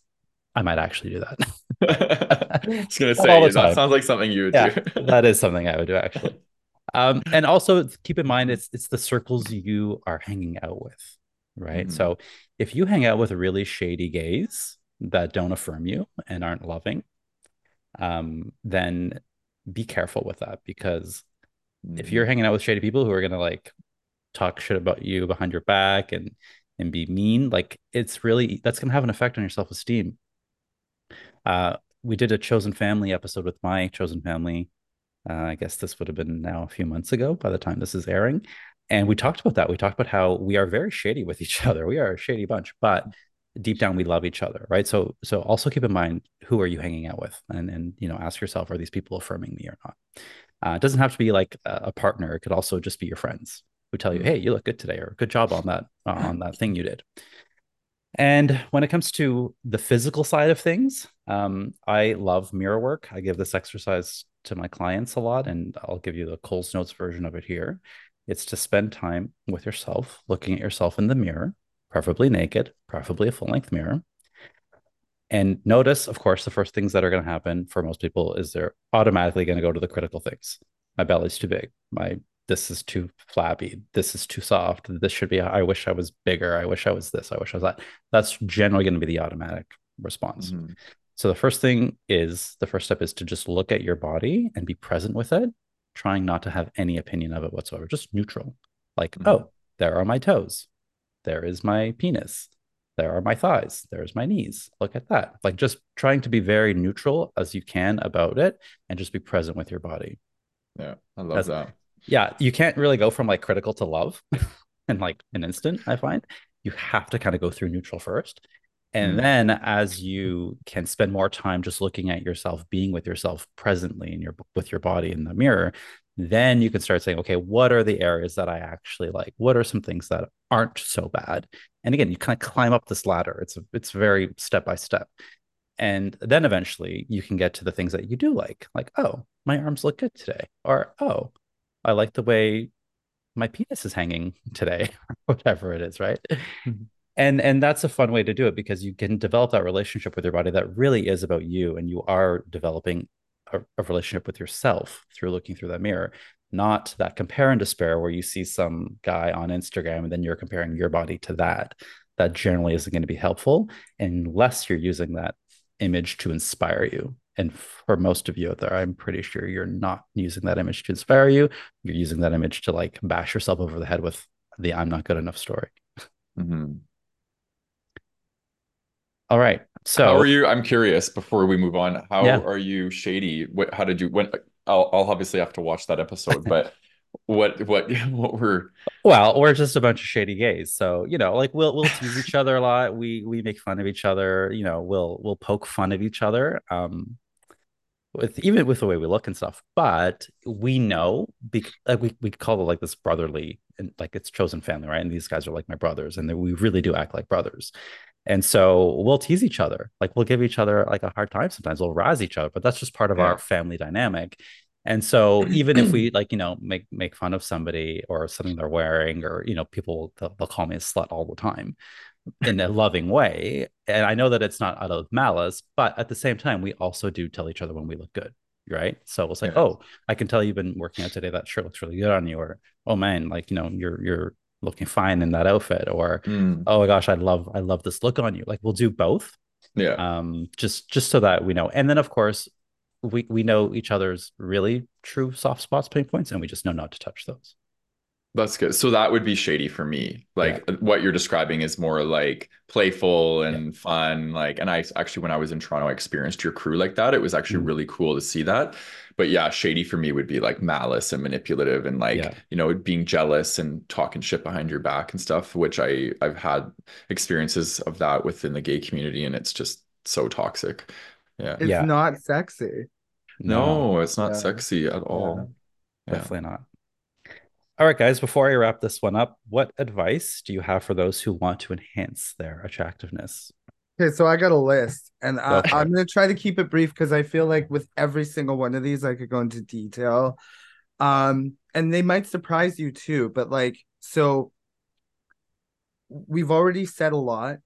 I might actually do that. [laughs] I was gonna say all the that time. sounds like something you would yeah, do. that is something I would do actually. Um, [laughs] and also keep in mind it's it's the circles you are hanging out with, right? Mhm. So if you hang out with really shady gays that don't affirm you and aren't loving, um, then be careful with that because if you're hanging out with shady people who are gonna like talk shit about you behind your back and and be mean, like it's really that's gonna have an effect on your self-esteem. Uh, we did a chosen family episode with my chosen family. Uh, I guess this would have been now a few months ago by the time this is airing. And we talked about that. We talked about how we are very shady with each [laughs] other. We are a shady bunch, but deep down we love each other, right? So so also keep in mind who are you hanging out with and and you know ask yourself are these people affirming me or not? Uh, it doesn't have to be like a, a partner. It could also just be your friends who tell you, Mhm. "Hey, you look good today," or "Good job on that [laughs] on that thing you did." And when it comes to the physical side of things, um, I love mirror work. I give this exercise to my clients a lot, and I'll give you the Coles Notes version of it here. It's to spend time with yourself, looking at yourself in the mirror, preferably naked, preferably a full length mirror. And notice, of course, the first things that are going to happen for most people is they're automatically going to go to the critical things. My belly's too big. My this is too flabby. This is too soft. This should be. I wish I was bigger. I wish I was this. I wish I was that. That's generally going to be the automatic response. Mhm. So the first thing is the first step is to just look at your body and be present with it, trying not to have any opinion of it whatsoever, just neutral. Like, Mhm. oh, there are my toes. There is my penis. There are my thighs. There's my knees. Look at that. Like just trying to be very neutral as you can about it and just be present with your body. Yeah, I love That's- that. Yeah, you can't really go from like critical to love [laughs] in like an instant, I find. You have to kind of go through neutral first. And Mm. then as you can spend more time just looking at yourself, being with yourself presently in your with your body in the mirror, then you can start saying, okay, what are the areas that I actually like? What are some things that aren't so bad? And again, you kind of climb up this ladder. It's it's very step by step. And then eventually you can get to the things that you do like, like, oh, my arms look good today. Or, oh, I like the way my penis is hanging today, or [laughs] whatever it is, right? Mhm. And and that's a fun way to do it because you can develop that relationship with your body that really is about you, and you are developing a, a relationship with yourself through looking through that mirror, not that compare and despair where you see some guy on Instagram and then you're comparing your body to that. That generally isn't going to be helpful unless you're using that image to inspire you. And for most of you out there, I'm pretty sure you're not using that image to inspire you. You're using that image to like bash yourself over the head with the I'm not good enough story. Mhm. All right. So how are you? I'm curious before we move on. How Yeah. are you shady? What, how did you, when, I'll, I'll obviously have to watch that episode, but [laughs] what, what, [laughs] what were, Well, we're just a bunch of shady gays. So, you know, like we'll we'll tease each other a lot. We we make fun of each other, you know, we'll we'll poke fun of each other. Um with even with the way we look and stuff. But we know bec- like we we call it like this brotherly and like it's chosen family, right? And these guys are like my brothers and they, we really do act like brothers. And so we'll tease each other. Like we'll give each other like a hard time sometimes. We'll razz each other, but that's just part of Yeah. our family dynamic. And so even if we [clears throat] like, you know, make make fun of somebody or something they're wearing, or you know, people they'll, they'll call me a slut all the time in a loving way. And I know that it's not out of malice, but at the same time, we also do tell each other when we look good. Right. So we'll say, Yeah. Oh, I can tell you've been working out today. That shirt looks really good on you. Or, oh man, like, you know, you're you're looking fine in that outfit. Or Mm, oh my gosh, I love I love this look on you. Like we'll do both yeah, um just just so that we know and then of course we we know each other's really true soft spots pain points and we just know not to touch those that's good. So that would be shady for me. Like what you're describing is more like playful and fun. Like, and I actually, when I was in Toronto, I experienced your crew like that. It was actually Mm. really cool to see that. But yeah, shady for me would be like malice and manipulative and like, Yeah. you know, being jealous and talking shit behind your back and stuff, which I I've had experiences of that within the gay community and it's just so toxic. Yeah. It's Yeah. not sexy. No, it's not Yeah. sexy at all. Yeah. definitely not all right guys before i wrap this one up what advice do you have for those who want to enhance their attractiveness Okay, so I got a list, and uh, Go I'm gonna try to keep it brief because I feel like with every single one of these, I could go into detail. Um, and they might surprise you too, but like, so we've already said a lot.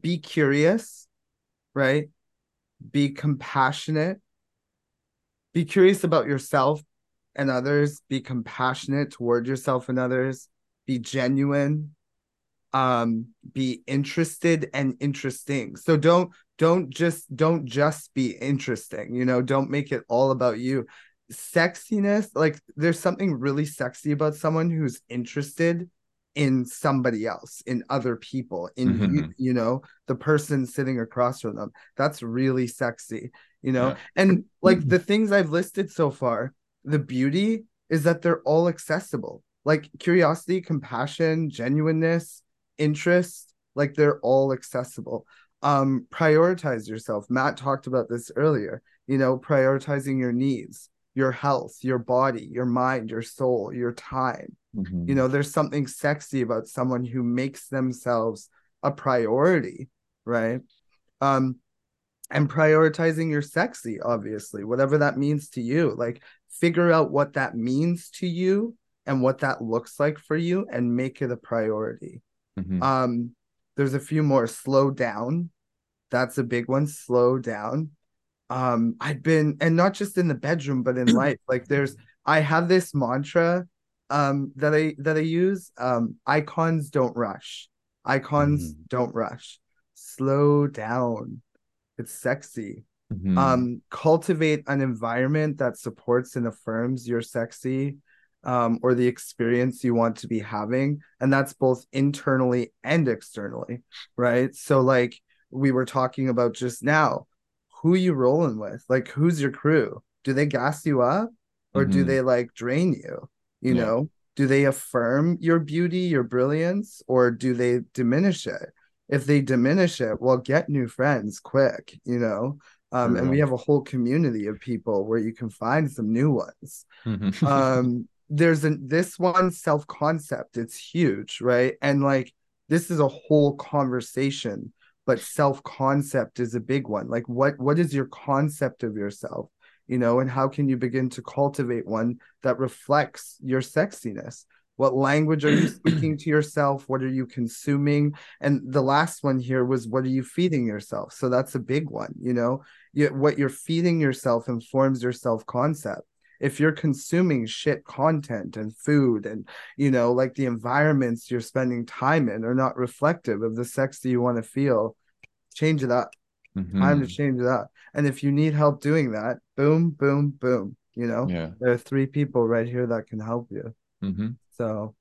Be curious, right? Be compassionate. Be curious about yourself and others. Be compassionate toward yourself and others. Be genuine. Um, be interested and interesting. So don't don't just don't just be interesting, you know, don't make it all about you. Sexiness, like there's something really sexy about someone who's interested in somebody else, in other people, in Mhm. you, you know, the person sitting across from them. That's really sexy, you know. Yeah. And like [clears throat] the things I've listed so far, the beauty is that they're all accessible. Like curiosity, compassion, genuineness, interest, like they're all accessible. Um, prioritize yourself. Matt talked about this earlier, you know, prioritizing your needs, your health, your body, your mind, your soul, your time Mhm. you know there's something sexy about someone who makes themselves a priority right um and prioritizing your sexy obviously whatever that means to you like figure out what that means to you and what that looks like for you and make it a priority. Mhm. um there's a few more. Slow down. That's a big one. Slow down. Um i've been and not just in the bedroom but in [clears throat] life. Like there's i have this mantra um that i that i use. Um icons don't rush. Icons Mm. don't rush. Slow down. It's sexy Mhm. um cultivate an environment that supports and affirms your sexy um or the experience you want to be having and that's both internally and externally right so like we were talking about just now who you rolling with like who's your crew do they gas you up or do Mhm. they like drain you you Yeah. know do they affirm your beauty your brilliance or do they diminish it if they diminish it well get new friends quick you know um, and we have a whole community of people where you can find some new ones. Mhm. um [laughs] there's an this one self concept it's huge right? And like this is a whole conversation but self concept is a big one. Like what what is your concept of yourself you know and how can you begin to cultivate one that reflects your sexiness what language are you [clears throat] speaking to yourself? What are you consuming? And the last one here was what are you feeding yourself? So that's a big one you know? You, what you're feeding yourself informs your self concept if you're consuming shit content and food and you know like the environments you're spending time in are not reflective of the sex that you want to feel change it up. Time to change it up. And if you need help doing that boom boom boom you know? Yeah. there are three people right here that can help you. Mhm. So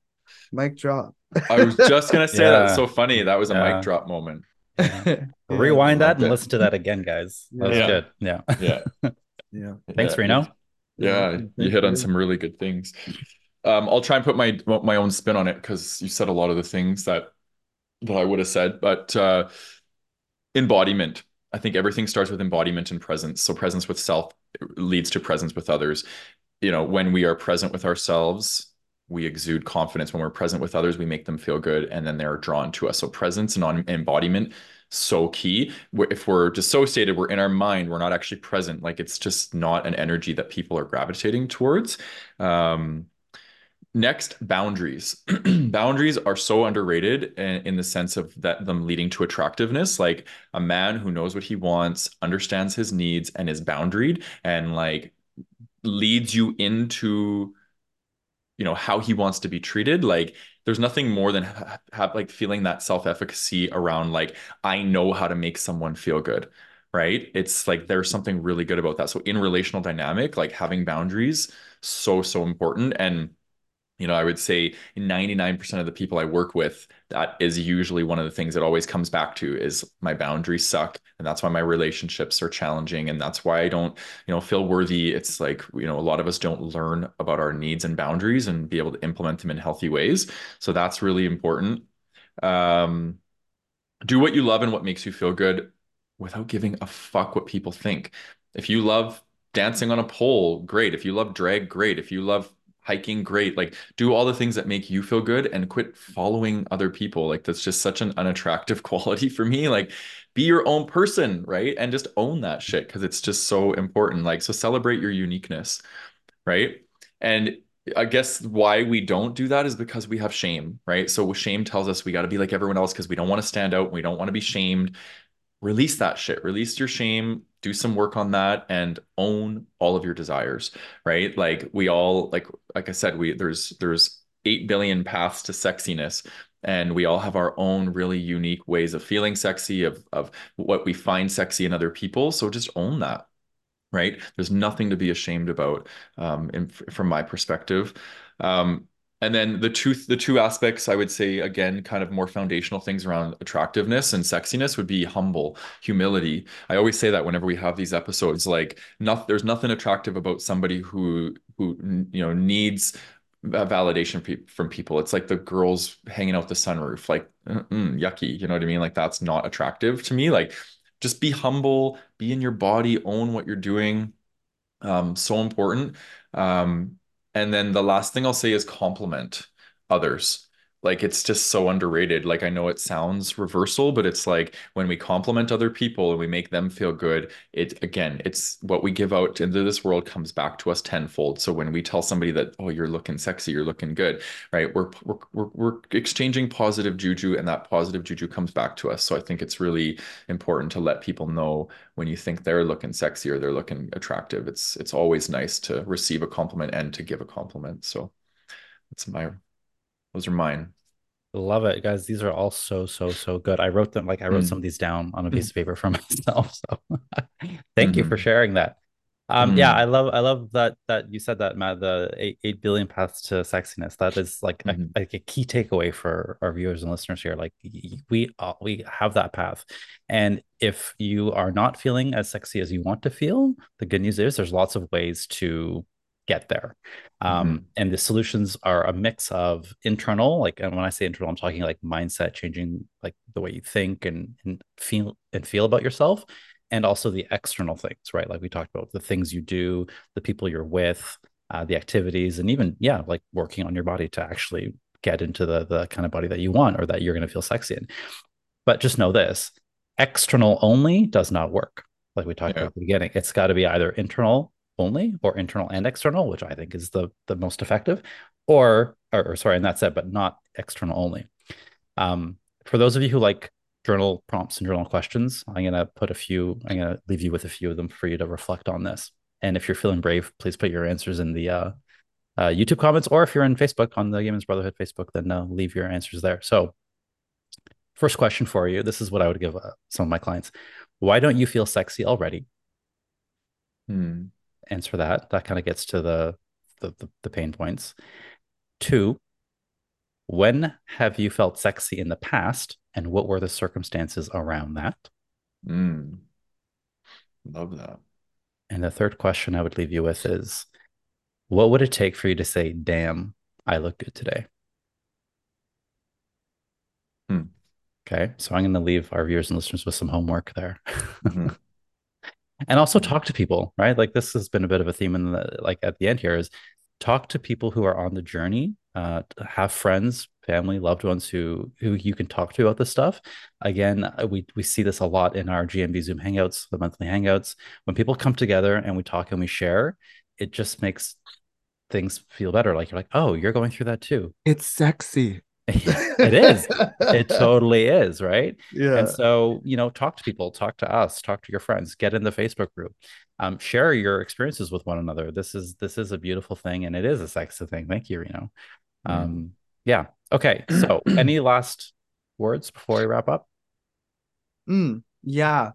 mic drop I was just gonna say Yeah. that's so funny. That was a Yeah. mic drop moment. yeah. Rewind that and it. listen to that again, guys. That Yeah. good. Yeah. Yeah. [laughs] yeah Thanks, Yeah. Reno. Yeah, Thank you hit on you. some really good things. Um, I'll try and put my my own spin on it because you said a lot of the things that that I would have said. But uh, embodiment, I think everything starts with embodiment and presence. So presence with self leads to presence with others. You know, when we are present with ourselves, we exude confidence. When we're present with others, we make them feel good, and then they're drawn to us. So presence and embodiment so key. If we're dissociated, we're in our mind, we're not actually present. Like it's just not an energy that people are gravitating towards. Um, next, boundaries. [clears throat] boundaries are so underrated in, in the sense of that them leading to attractiveness. Like a man who knows what he wants, understands his needs, and is boundaried, and like leads you into you know how he wants to be treated like there's nothing more than ha- have like feeling that self-efficacy around like I know how to make someone feel good right? It's like there's something really good about that. So in relational dynamic like having boundaries so so important. And you know I would say 99% of the people I work with that is usually one of the things that always comes back to is my boundaries suck and that's why my relationships are challenging and that's why I don't you know feel worthy. It's like you know a lot of us don't learn about our needs and boundaries and be able to implement them in healthy ways. So that's really important. Um do what you love and what makes you feel good without giving a fuck what people think. If you love dancing on a pole great. If you love drag great. If you love hiking great. Like do all the things that make you feel good and quit following other people. Like that's just such an unattractive [laughs] quality for me. Like be your own person right? And just own that shit because it's just so important. Like so celebrate your uniqueness right? And I guess why we don't do that is because we have shame, right? So shame tells us we got to be like everyone else because we don't want to stand out, we don't want to be shamed. release that shit, release your shame, do some work on that and own all of your desires, right? Like we all like like I said, we there's there's 8 billion paths to sexiness and we all have our own really unique ways of feeling sexy of of what we find sexy in other people, so just own that. Right? There's nothing to be ashamed about um, in, from my perspective. Um, and then the two the two aspects I would say again kind of more foundational things around attractiveness and sexiness would be humble humility. I always say that whenever we have these episodes like not, there's nothing attractive about somebody who who you know needs validation from people. It's like the girls hanging out the sunroof like yucky, you know what I mean? Like that's not attractive to me. Like just be humble, be in your body, own what you're doing. Um so important. Um and then the last thing I'll say is compliment others. Like it's just so underrated. Like I know it sounds reversal, but it's like when we compliment other people and we make them feel good, it again, it's what we give out into this world comes back to us tenfold. So when we tell somebody that, oh, you're looking sexy, you're looking good, right? We're we're we're, we're exchanging positive juju, and that positive juju comes back to us. So I think it's really important to let people know when you think they're looking sexy or they're looking attractive. It's it's always nice to receive a compliment and to give a compliment. So that's my those are mine. Love it, guys. These are all so, so, so good. I wrote them like I wrote mm. some of these down on a piece mm. of paper for [laughs] myself. So [laughs] thank mm-hmm. you for mm-hmm. sharing that. Um, mm. yeah, I love I love that that you said that, Matt, the eight, eight billion paths to sexiness. That is like, mm-hmm. a, like a key takeaway for our viewers and listeners here. Like we all, we have that path. And if you are not feeling as sexy as you want to feel, the good news is there's lots of ways to get there. Um, mm-hmm. And the solutions are a mix of internal, like, and when I say internal, I'm talking like mindset changing, like the way you think and, and feel and feel about yourself, and also the external things, right? Like we talked about the things you do, the people you're with, uh, the activities, and even yeah, like working on your body to actually get into the the kind of body that you want or that you're going to feel sexy in. But just know this: external only does not work. Like we talked yeah. about at the beginning, it's got to be either internal only or internal and external, which I think is the the most effective, or or, or sorry, and that's it, but not external only. Um, for those of you who like journal prompts and journal questions, I'm gonna put a few. I'm gonna leave you with a few of them for you to reflect on this. And if you're feeling brave, please put your answers in the uh, uh, YouTube comments, or if you're in Facebook on the Gay Brotherhood Facebook, then uh, leave your answers there. So, first question for you: This is what I would give uh, some of my clients. Why don't you feel sexy already? Hmm answer that. That kind of gets to the, the the, the pain points. Two, when have you felt sexy in the past, and what were the circumstances around that? Mm. Love that. And the third question I would leave you with is, what would it take for you to say, "Damn, I look good today"? Hmm. Okay, so I'm going to leave our viewers and listeners with some homework there. Mm-hmm [laughs] and also talk to people right? Like this has been a bit of a theme in the like at the end here is talk to people who are on the journey uh, have friends family loved ones who who you can talk to about this stuff. Again uh, we we see this a lot in our gmb zoom hangouts the monthly hangouts. When people come together and we talk and we share it just makes things feel better. Like you're like oh you're going through that too. It's sexy [laughs] it is. It [laughs] totally is, right? Yeah. And so, you know, talk to people, talk to us, talk to your friends, get in the Facebook group, um, share your experiences with one another. This is this is a beautiful thing, and it is a sexy thing. Thank you, Reno. Mm. Um, yeah. Okay. So, [clears throat] any last words before we wrap up? Mm, yeah.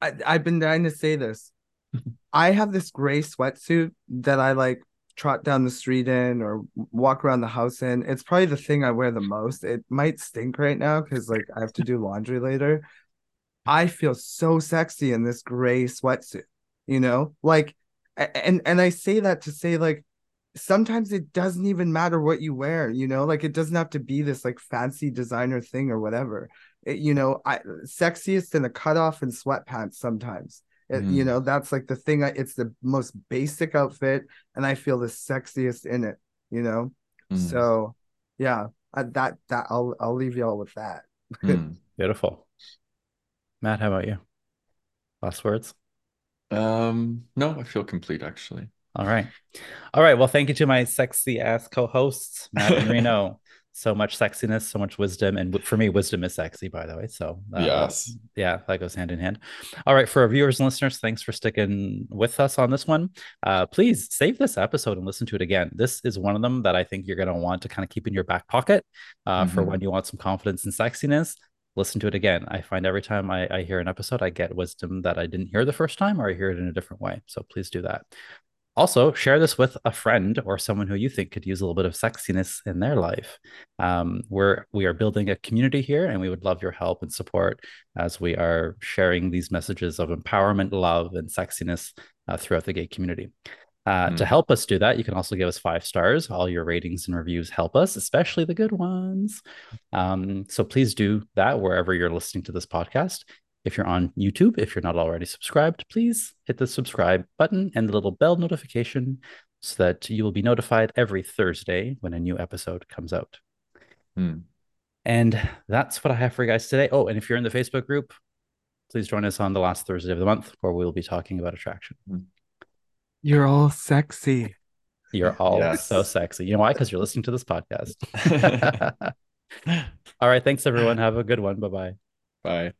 I, I've been dying to say this. [laughs] I have this gray sweatsuit that I like trot down the street in or walk around the house in. It's probably the thing I wear the most. It might stink right now because like I have to do laundry later. I feel so sexy in this gray sweatsuit, you know? Like and and I say that to say like sometimes it doesn't even matter what you wear, you know? Like it doesn't have to be this like fancy designer thing or whatever. It, you know, I sexiest in a cutoff and sweatpants sometimes mm. You know, that's like the thing. I, it's the most basic outfit, and I feel the sexiest in it. You know, mm. so yeah, I, that that I'll I'll leave y'all with that. mm. [laughs] Beautiful, Matt. How about you? Last words. Um, no, I feel complete actually. All right. All right. Well, thank you to my sexy ass co-hosts, Matt and [laughs] Reno. So much sexiness, so much wisdom. And for me, wisdom is sexy, by the way. So, uh, yes. Yeah, that goes hand in hand. All right. For our viewers and listeners, thanks for sticking with us on this one. Uh, please save this episode and listen to it again. This is one of them that I think you're going to want to kind of keep in your back pocket uh, mm-hmm. for when you want some confidence and sexiness. Listen to it again. I find every time I, I hear an episode, I get wisdom that I didn't hear the first time or I hear it in a different way. So please do that. Also, share this with a friend or someone who you think could use a little bit of sexiness in their life. Um, we're we are building a community here, and we would love your help and support as we are sharing these messages of empowerment, love, and sexiness uh, throughout the gay community. Uh, mm. To help us do that, you can also give us five stars. All your ratings and reviews help us, especially the good ones. Um, so please do that wherever you're listening to this podcast. If you're on YouTube, if you're not already subscribed, please hit the subscribe button and the little bell notification so that you will be notified every Thursday when a new episode comes out. Hmm. And that's what I have for you guys today. Oh, and if you're in the Facebook group, please join us on the last Thursday of the month where we'll be talking about attraction. Hmm. You're all sexy. You're all yes. so sexy. You know why? Because you're listening to this podcast. [laughs] [laughs] all right. Thanks, everyone. Have a good one. Bye-bye. Bye.